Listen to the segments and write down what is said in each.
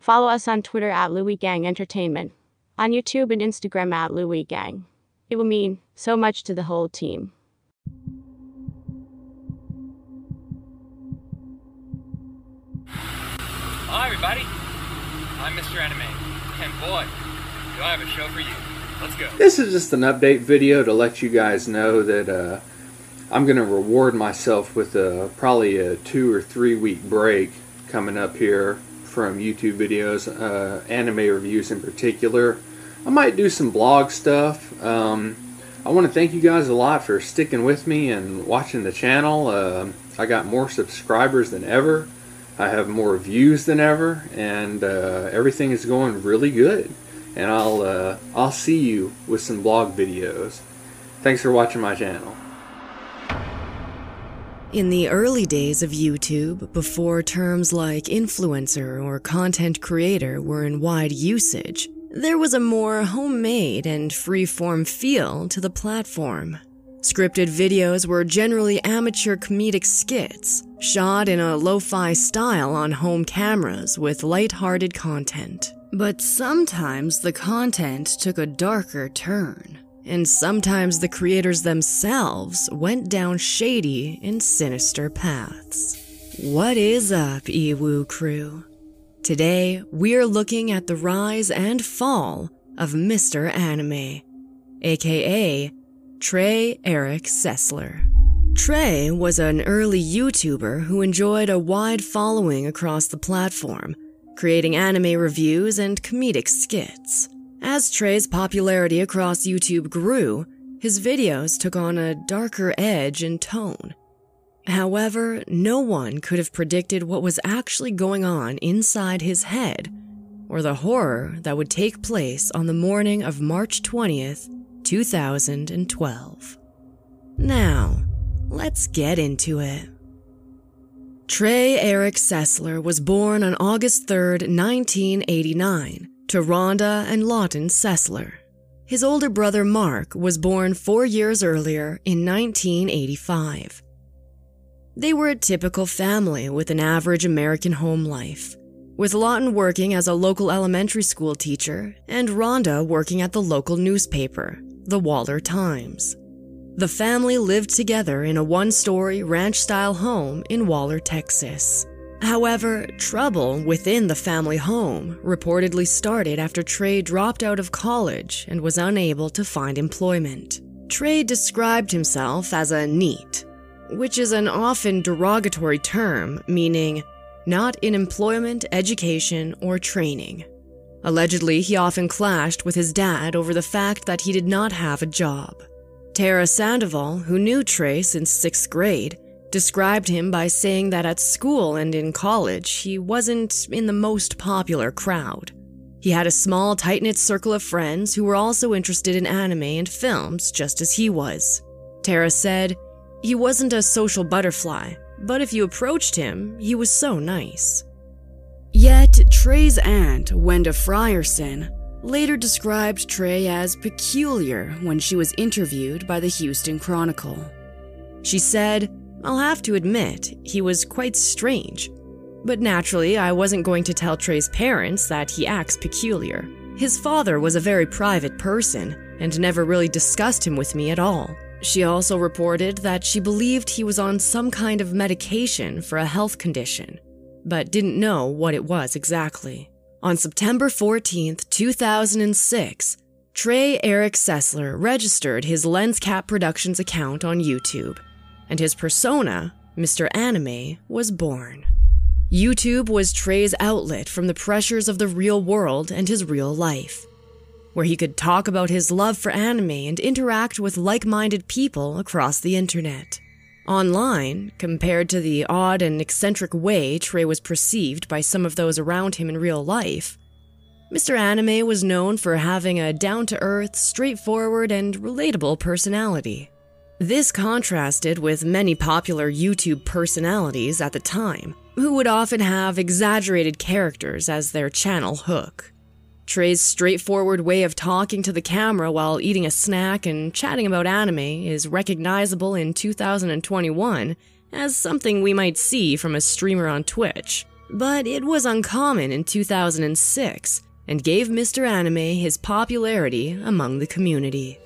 Follow us on Twitter at Luwi Gang Entertainment, on YouTube and Instagram at Luwi Gang. It will mean so much to the whole team. Hi, everybody. I'm Mr. Anime, and boy, do I have a show for you. Let's go. This is just an update video to let you guys know that uh, I'm going to reward myself with a, probably a two or three week break coming up here from YouTube videos, uh, anime reviews in particular. I might do some blog stuff. Um, I want to thank you guys a lot for sticking with me and watching the channel. Uh, I got more subscribers than ever. I have more views than ever, and uh, everything is going really good. And I'll uh, I'll see you with some blog videos. Thanks for watching my channel. In the early days of YouTube, before terms like influencer or content creator were in wide usage, there was a more homemade and free-form feel to the platform. Scripted videos were generally amateur comedic skits, shot in a lo fi style on home cameras with light-hearted content. But sometimes the content took a darker turn, and sometimes the creators themselves went down shady and sinister paths. What is up, Ewu crew? Today, we're looking at the rise and fall of Mr. Anime, aka Trey Eric Sessler. Trey was an early YouTuber who enjoyed a wide following across the platform, creating anime reviews and comedic skits. As Trey's popularity across YouTube grew, his videos took on a darker edge and tone. However, no one could have predicted what was actually going on inside his head, or the horror that would take place on the morning of March 20th, 2012. Now, let's get into it. Trey Eric Sessler was born on August 3, 1989, to Rhonda and Lawton Sessler. His older brother Mark was born four years earlier in 1985. They were a typical family with an average American home life, with Lawton working as a local elementary school teacher and Rhonda working at the local newspaper, the Waller Times. The family lived together in a one story ranch style home in Waller, Texas. However, trouble within the family home reportedly started after Trey dropped out of college and was unable to find employment. Trey described himself as a NEET, which is an often derogatory term meaning not in employment, education, or training. Allegedly, he often clashed with his dad over the fact that he did not have a job. Tara Sandoval, who knew Trey since sixth grade, described him by saying that at school and in college, he wasn't in the most popular crowd. He had a small, tight knit circle of friends who were also interested in anime and films, just as he was. Tara said, He wasn't a social butterfly, but if you approached him, he was so nice. Yet, Trey's aunt, Wenda Frierson, later described Trey as peculiar when she was interviewed by the Houston Chronicle. She said, I'll have to admit, he was quite strange. But naturally, I wasn't going to tell Trey's parents that he acts peculiar. His father was a very private person and never really discussed him with me at all. She also reported that she believed he was on some kind of medication for a health condition, but didn't know what it was exactly. On September 14, 2006, Trey Eric Sessler registered his LensCap Productions account on YouTube, and his persona, Mr. Anime, was born. YouTube was Trey's outlet from the pressures of the real world and his real life, where he could talk about his love for anime and interact with like minded people across the internet. Online, compared to the odd and eccentric way Trey was perceived by some of those around him in real life, Mr. Anime was known for having a down to earth, straightforward, and relatable personality. This contrasted with many popular YouTube personalities at the time, who would often have exaggerated characters as their channel hook. Trey's straightforward way of talking to the camera while eating a snack and chatting about anime is recognizable in 2021 as something we might see from a streamer on Twitch, but it was uncommon in 2006 and gave Mr. Anime his popularity among the community.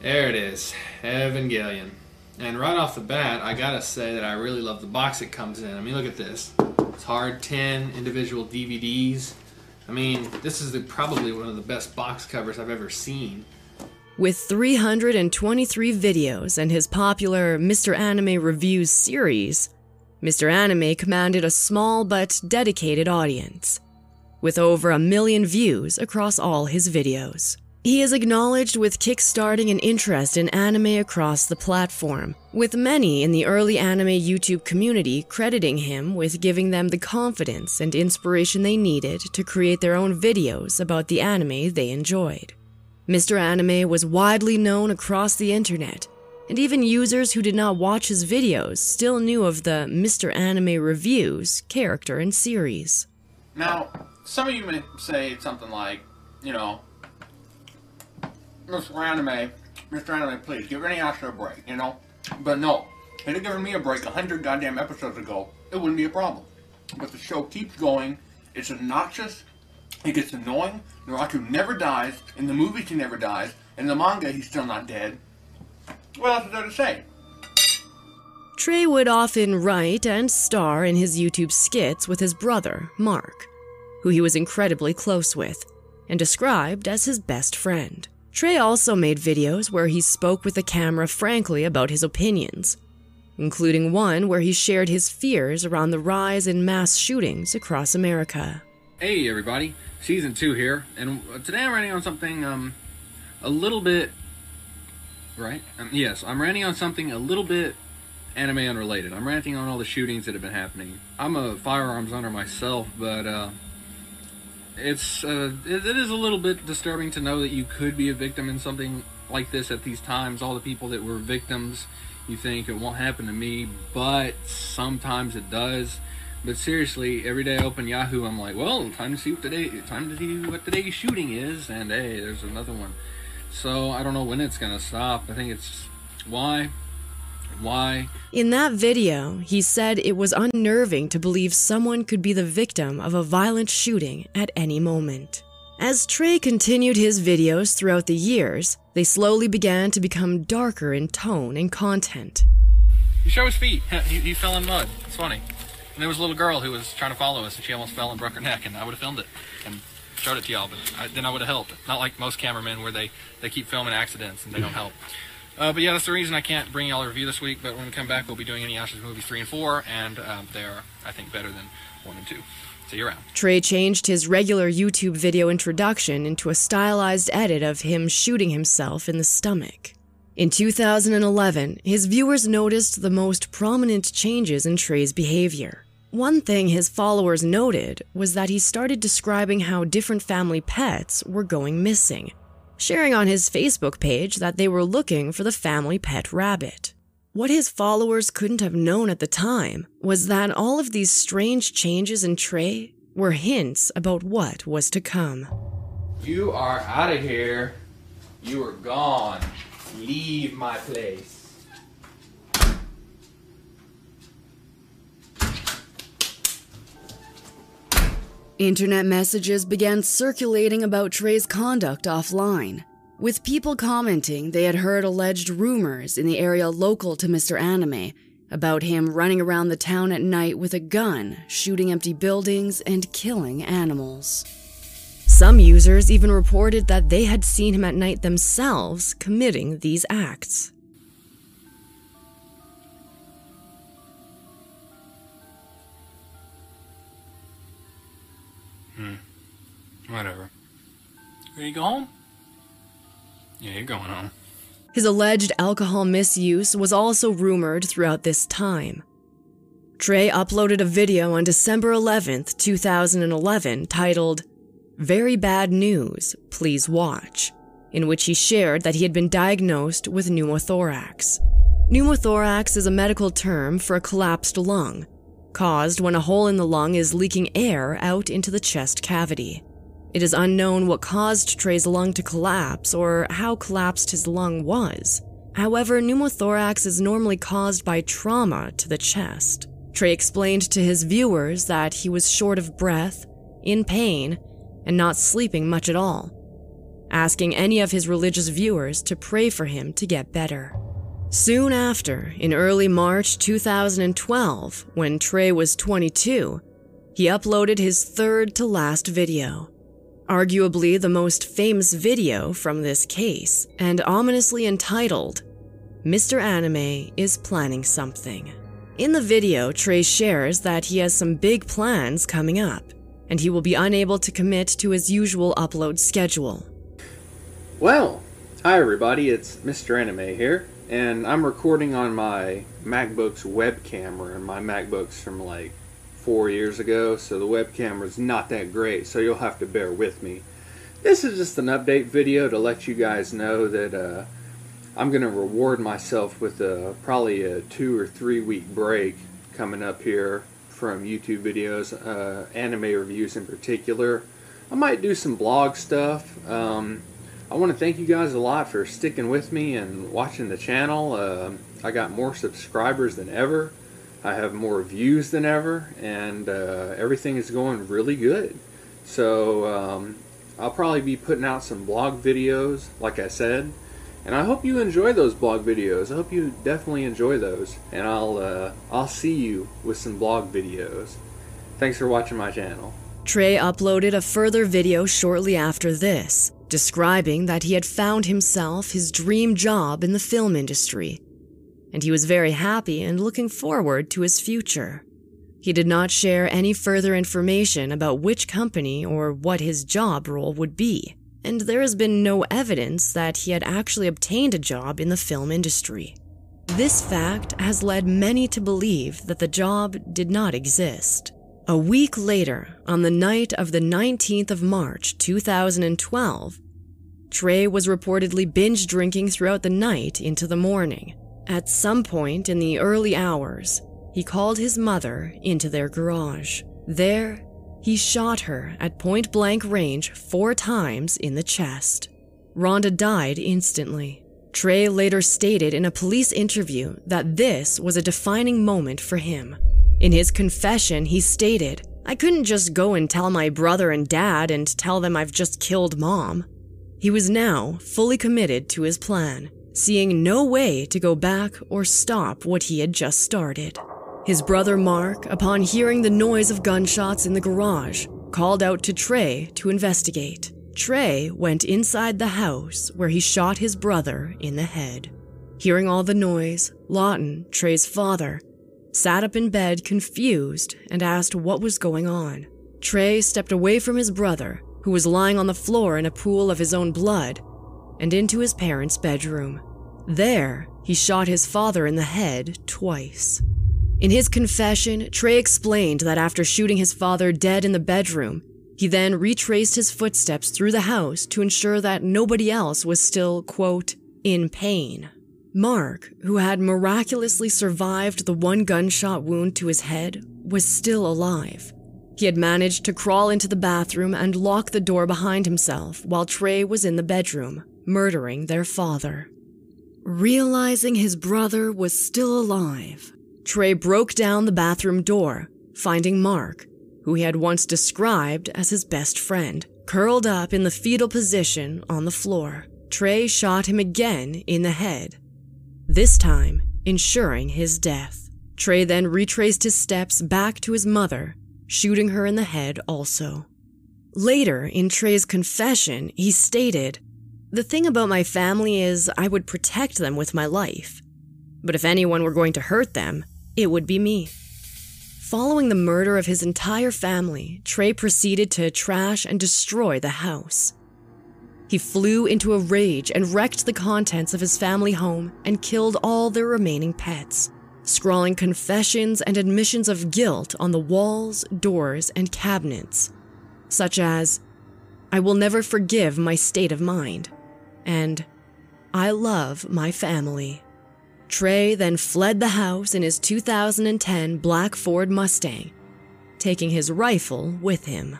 There it is, Evangelion. And right off the bat, I gotta say that I really love the box it comes in. I mean, look at this. It's hard 10 individual DVDs. I mean, this is the, probably one of the best box covers I've ever seen. With 323 videos and his popular Mr. Anime Reviews series, Mr. Anime commanded a small but dedicated audience, with over a million views across all his videos. He is acknowledged with kickstarting an interest in anime across the platform, with many in the early anime YouTube community crediting him with giving them the confidence and inspiration they needed to create their own videos about the anime they enjoyed. Mr. Anime was widely known across the internet, and even users who did not watch his videos still knew of the Mr. Anime Reviews character and series. Now, some of you may say something like, you know, Mr. Anime, Mr. Anime, please give Inuyasha a break, you know? But no, he'd have given me a break a hundred goddamn episodes ago, it wouldn't be a problem. But the show keeps going, it's obnoxious, it gets annoying, Naraku never dies, in the movies he never dies, in the manga he's still not dead. What else is there to say? Trey would often write and star in his YouTube skits with his brother, Mark, who he was incredibly close with, and described as his best friend. Trey also made videos where he spoke with the camera frankly about his opinions, including one where he shared his fears around the rise in mass shootings across America. Hey everybody, season two here, and today I'm writing on something um a little bit right. Um, yes, I'm ranting on something a little bit anime unrelated. I'm ranting on all the shootings that have been happening. I'm a firearms owner myself, but uh, it's uh, it, it is a little bit disturbing to know that you could be a victim in something like this at these times. All the people that were victims, you think it won't happen to me, but sometimes it does. But seriously, every day I open Yahoo, I'm like, well, time to see what today, time to see what today's shooting is, and hey, there's another one. So I don't know when it's gonna stop. I think it's why, why. In that video, he said it was unnerving to believe someone could be the victim of a violent shooting at any moment. As Trey continued his videos throughout the years, they slowly began to become darker in tone and content. He showed his feet. He, he fell in mud. It's funny. And there was a little girl who was trying to follow us, and she almost fell and broke her neck, and I would have filmed it and showed it to y'all, but I, then I would have helped. Not like most cameramen where they, they keep filming accidents and they don't help. Uh, but yeah, that's the reason I can't bring y'all a review this week, but when we come back, we'll be doing Inuyasha's movies 3 and 4, and um, they're, I think, better than 1 and 2. See you around. Trey changed his regular YouTube video introduction into a stylized edit of him shooting himself in the stomach. In 2011, his viewers noticed the most prominent changes in Trey's behavior. One thing his followers noted was that he started describing how different family pets were going missing, sharing on his Facebook page that they were looking for the family pet rabbit. What his followers couldn't have known at the time was that all of these strange changes in Trey were hints about what was to come. You are out of here. You are gone. Leave my place. Internet messages began circulating about Trey's conduct offline, with people commenting they had heard alleged rumors in the area local to Mr. Anime about him running around the town at night with a gun, shooting empty buildings, and killing animals. Some users even reported that they had seen him at night themselves committing these acts. Whatever. Ready to go home? Yeah, you're going home. His alleged alcohol misuse was also rumored throughout this time. Trey uploaded a video on December 11th, 2011, titled, Very Bad News, Please Watch, in which he shared that he had been diagnosed with pneumothorax. Pneumothorax is a medical term for a collapsed lung, caused when a hole in the lung is leaking air out into the chest cavity. It is unknown what caused Trey's lung to collapse or how collapsed his lung was. However, pneumothorax is normally caused by trauma to the chest. Trey explained to his viewers that he was short of breath, in pain, and not sleeping much at all, asking any of his religious viewers to pray for him to get better. Soon after, in early March 2012, when Trey was 22, he uploaded his third to last video. Arguably the most famous video from this case, and ominously entitled, Mr. Anime is Planning Something. In the video, Trey shares that he has some big plans coming up, and he will be unable to commit to his usual upload schedule. Well, hi everybody, it's Mr. Anime here, and I'm recording on my MacBook's web camera, and my MacBook's from like four years ago, so the web camera's not that great, so you'll have to bear with me. This is just an update video to let you guys know that uh, I'm going to reward myself with a, probably a two or three week break coming up here from YouTube videos, uh, anime reviews in particular. I might do some blog stuff. Um, I want to thank you guys a lot for sticking with me and watching the channel. Uh, I got more subscribers than ever. I have more views than ever, and uh, everything is going really good. So um, I'll probably be putting out some blog videos, like I said, and I hope you enjoy those blog videos. I hope you definitely enjoy those, and I'll uh, I'll see you with some blog videos. Thanks for watching my channel. Trey uploaded a further video shortly after this, describing that he had found himself his dream job in the film industry, and he was very happy and looking forward to his future. He did not share any further information about which company or what his job role would be, and there has been no evidence that he had actually obtained a job in the film industry. This fact has led many to believe that the job did not exist. A week later, on the night of the 19th of March 2012, Trey was reportedly binge drinking throughout the night into the morning. At some point in the early hours, he called his mother into their garage. There, he shot her at point blank range four times in the chest. Rhonda died instantly. Trey later stated in a police interview that this was a defining moment for him. In his confession, he stated, I couldn't just go and tell my brother and dad and tell them I've just killed mom. He was now fully committed to his plan, seeing no way to go back or stop what he had just started. His brother Mark, upon hearing the noise of gunshots in the garage, called out to Trey to investigate. Trey went inside the house where he shot his brother in the head. Hearing all the noise, Lawton, Trey's father, sat up in bed confused and asked what was going on. Trey stepped away from his brother, who was lying on the floor in a pool of his own blood, and into his parents' bedroom. There, he shot his father in the head twice. In his confession, Trey explained that after shooting his father dead in the bedroom, he then retraced his footsteps through the house to ensure that nobody else was still, quote, in pain. Mark, who had miraculously survived the one gunshot wound to his head, was still alive. He had managed to crawl into the bathroom and lock the door behind himself while Trey was in the bedroom, murdering their father. Realizing his brother was still alive, Trey broke down the bathroom door, finding Mark, who he had once described as his best friend, curled up in the fetal position on the floor. Trey shot him again in the head, this time ensuring his death. Trey then retraced his steps back to his mother, shooting her in the head also. Later, in Trey's confession, he stated, The thing about my family is I would protect them with my life. But if anyone were going to hurt them, it would be me. Following the murder of his entire family, Trey proceeded to trash and destroy the house. He flew into a rage and wrecked the contents of his family home and killed all their remaining pets, scrawling confessions and admissions of guilt on the walls, doors, and cabinets, such as, I will never forgive my state of mind, and I love my family. Trey then fled the house in his 2010 black Ford Mustang, taking his rifle with him.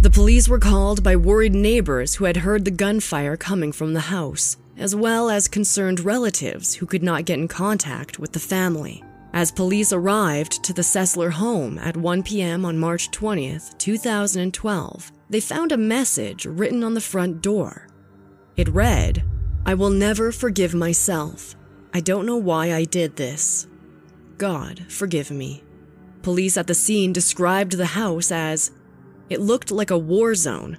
The police were called by worried neighbors who had heard the gunfire coming from the house, as well as concerned relatives who could not get in contact with the family. As police arrived to the Sessler home at 1 p.m. on March 20th, 2012, they found a message written on the front door. It read, I will never forgive myself. I don't know why I did this. God, forgive me. Police at the scene described the house as it looked like a war zone,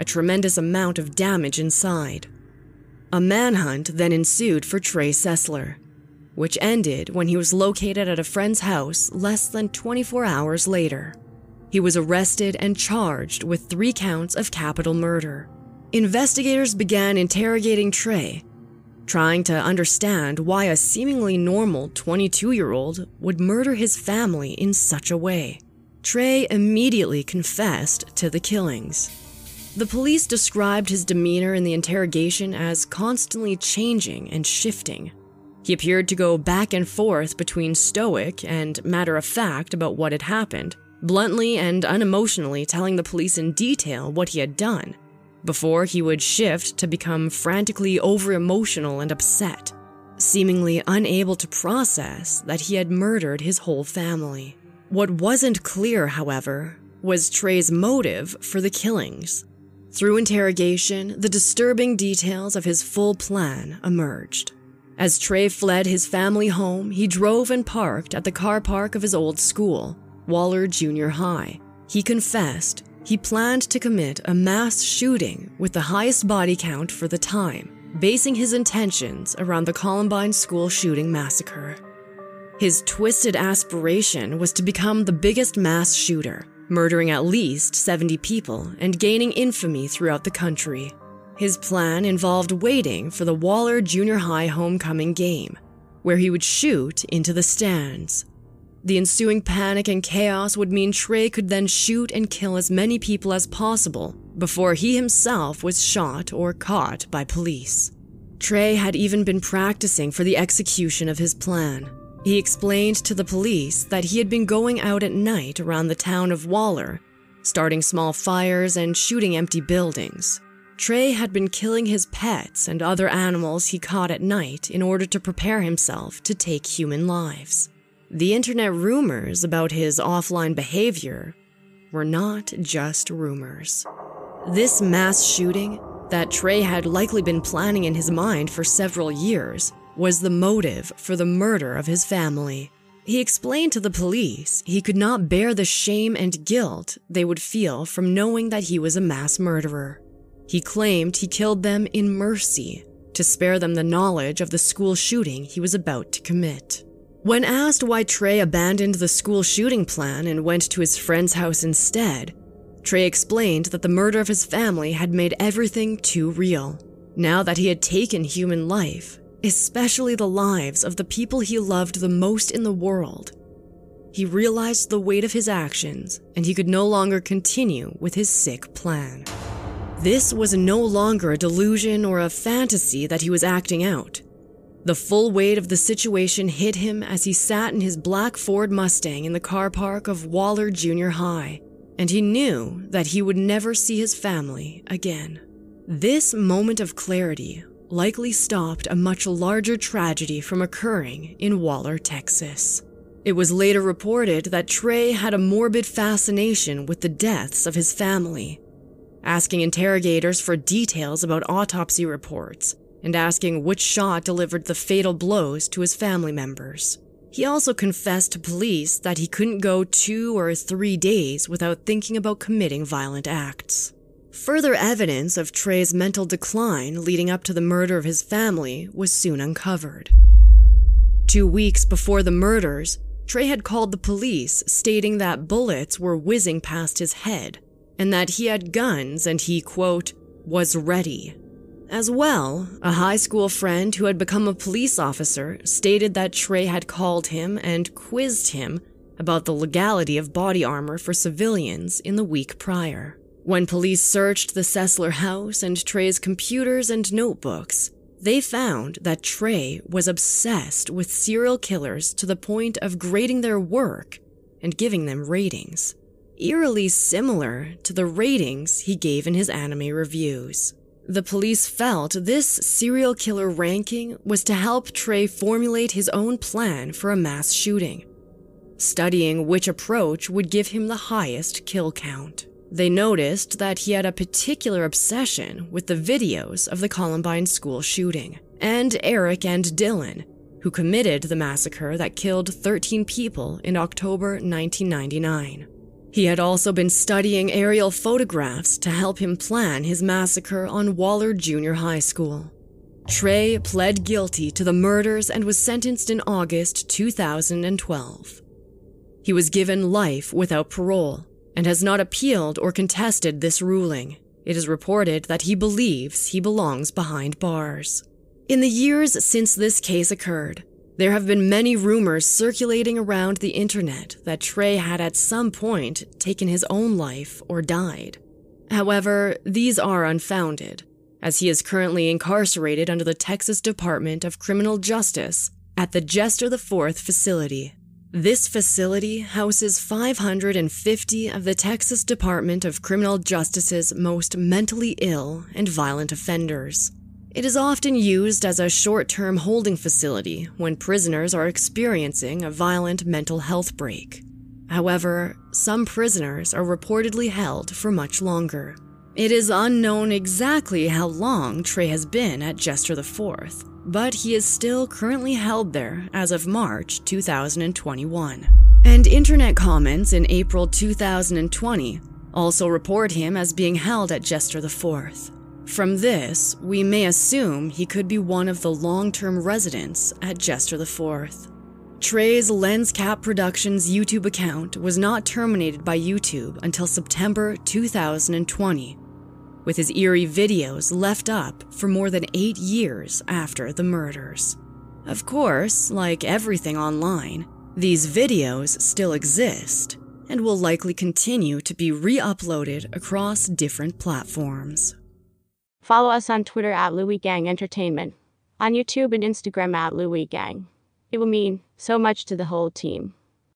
a tremendous amount of damage inside. A manhunt then ensued for Trey Sessler, which ended when he was located at a friend's house less than 24 hours later. He was arrested and charged with three counts of capital murder. Investigators began interrogating Trey, trying to understand why a seemingly normal 22 year old would murder his family in such a way. Trey immediately confessed to the killings. The police described his demeanor in the interrogation as constantly changing and shifting. He appeared to go back and forth between stoic and matter of fact about what had happened, bluntly and unemotionally telling the police in detail what he had done, before he would shift to become frantically over emotional and upset, seemingly unable to process that he had murdered his whole family. What wasn't clear, however, was Trey's motive for the killings. Through interrogation, the disturbing details of his full plan emerged. As Trey fled his family home, he drove and parked at the car park of his old school, Waller Junior High. He confessed he planned to commit a mass shooting with the highest body count for the time, basing his intentions around the Columbine school shooting massacre. His twisted aspiration was to become the biggest mass shooter, murdering at least 70 people and gaining infamy throughout the country. His plan involved waiting for the Waller Junior High homecoming game, where he would shoot into the stands. The ensuing panic and chaos would mean Trey could then shoot and kill as many people as possible before he himself was shot or caught by police. Trey had even been practicing for the execution of his plan. He explained to the police that he had been going out at night around the town of Waller, starting small fires and shooting empty buildings. Trey had been killing his pets and other animals he caught at night in order to prepare himself to take human lives. The internet rumors about his offline behavior were not just rumors. This mass shooting that Trey had likely been planning in his mind for several years was the motive for the murder of his family. He explained to the police he could not bear the shame and guilt they would feel from knowing that he was a mass murderer. He claimed he killed them in mercy to spare them the knowledge of the school shooting he was about to commit. When asked why Trey abandoned the school shooting plan and went to his friend's house instead, Trey explained that the murder of his family had made everything too real. Now that he had taken human life, especially the lives of the people he loved the most in the world. He realized the weight of his actions and he could no longer continue with his sick plan. This was no longer a delusion or a fantasy that he was acting out. The full weight of the situation hit him as he sat in his black Ford Mustang in the car park of Waller Junior High, and he knew that he would never see his family again. This moment of clarity likely stopped a much larger tragedy from occurring in Waller, Texas. It was later reported that Trey had a morbid fascination with the deaths of his family, asking interrogators for details about autopsy reports and asking which shot delivered the fatal blows to his family members. He also confessed to police that he couldn't go two or three days without thinking about committing violent acts. Further evidence of Trey's mental decline leading up to the murder of his family was soon uncovered. Two weeks before the murders, Trey had called the police stating that bullets were whizzing past his head and that he had guns and he, quote, was ready. As well, a high school friend who had become a police officer stated that Trey had called him and quizzed him about the legality of body armor for civilians in the week prior. When police searched the Sessler house and Trey's computers and notebooks, they found that Trey was obsessed with serial killers to the point of grading their work and giving them ratings, eerily similar to the ratings he gave in his anime reviews. The police felt this serial killer ranking was to help Trey formulate his own plan for a mass shooting, studying which approach would give him the highest kill count. They noticed that he had a particular obsession with the videos of the Columbine school shooting, and Eric and Dylan, who committed the massacre that killed 13 people in October 1999. He had also been studying aerial photographs to help him plan his massacre on Waller Junior High School. Trey pled guilty to the murders and was sentenced in August 2012. He was given life without parole and has not appealed or contested this ruling. It is reported that he believes he belongs behind bars. In the years since this case occurred, there have been many rumors circulating around the internet that Trey had at some point taken his own life or died. However, these are unfounded, as he is currently incarcerated under the Texas Department of Criminal Justice at the Jester IV facility. This facility houses 550 of the Texas Department of Criminal Justice's most mentally ill and violent offenders. It is often used as a short term holding facility when prisoners are experiencing a violent mental health break. However, some prisoners are reportedly held for much longer. It is unknown exactly how long Trey has been at Jester IV, but he is still currently held there as of March 2021. And internet comments in April 2020 also report him as being held at Jester IV. From this, we may assume he could be one of the long term residents at Jester IV. Trey's Lens Cap Productions YouTube account was not terminated by YouTube until September 2020, with his eerie videos left up for more than eight years after the murders. Of course, like everything online, these videos still exist and will likely continue to be re uploaded across different platforms. Follow us on Twitter at Luwi Gang Entertainment, on YouTube and Instagram at Luwi Gang. It will mean so much to the whole team.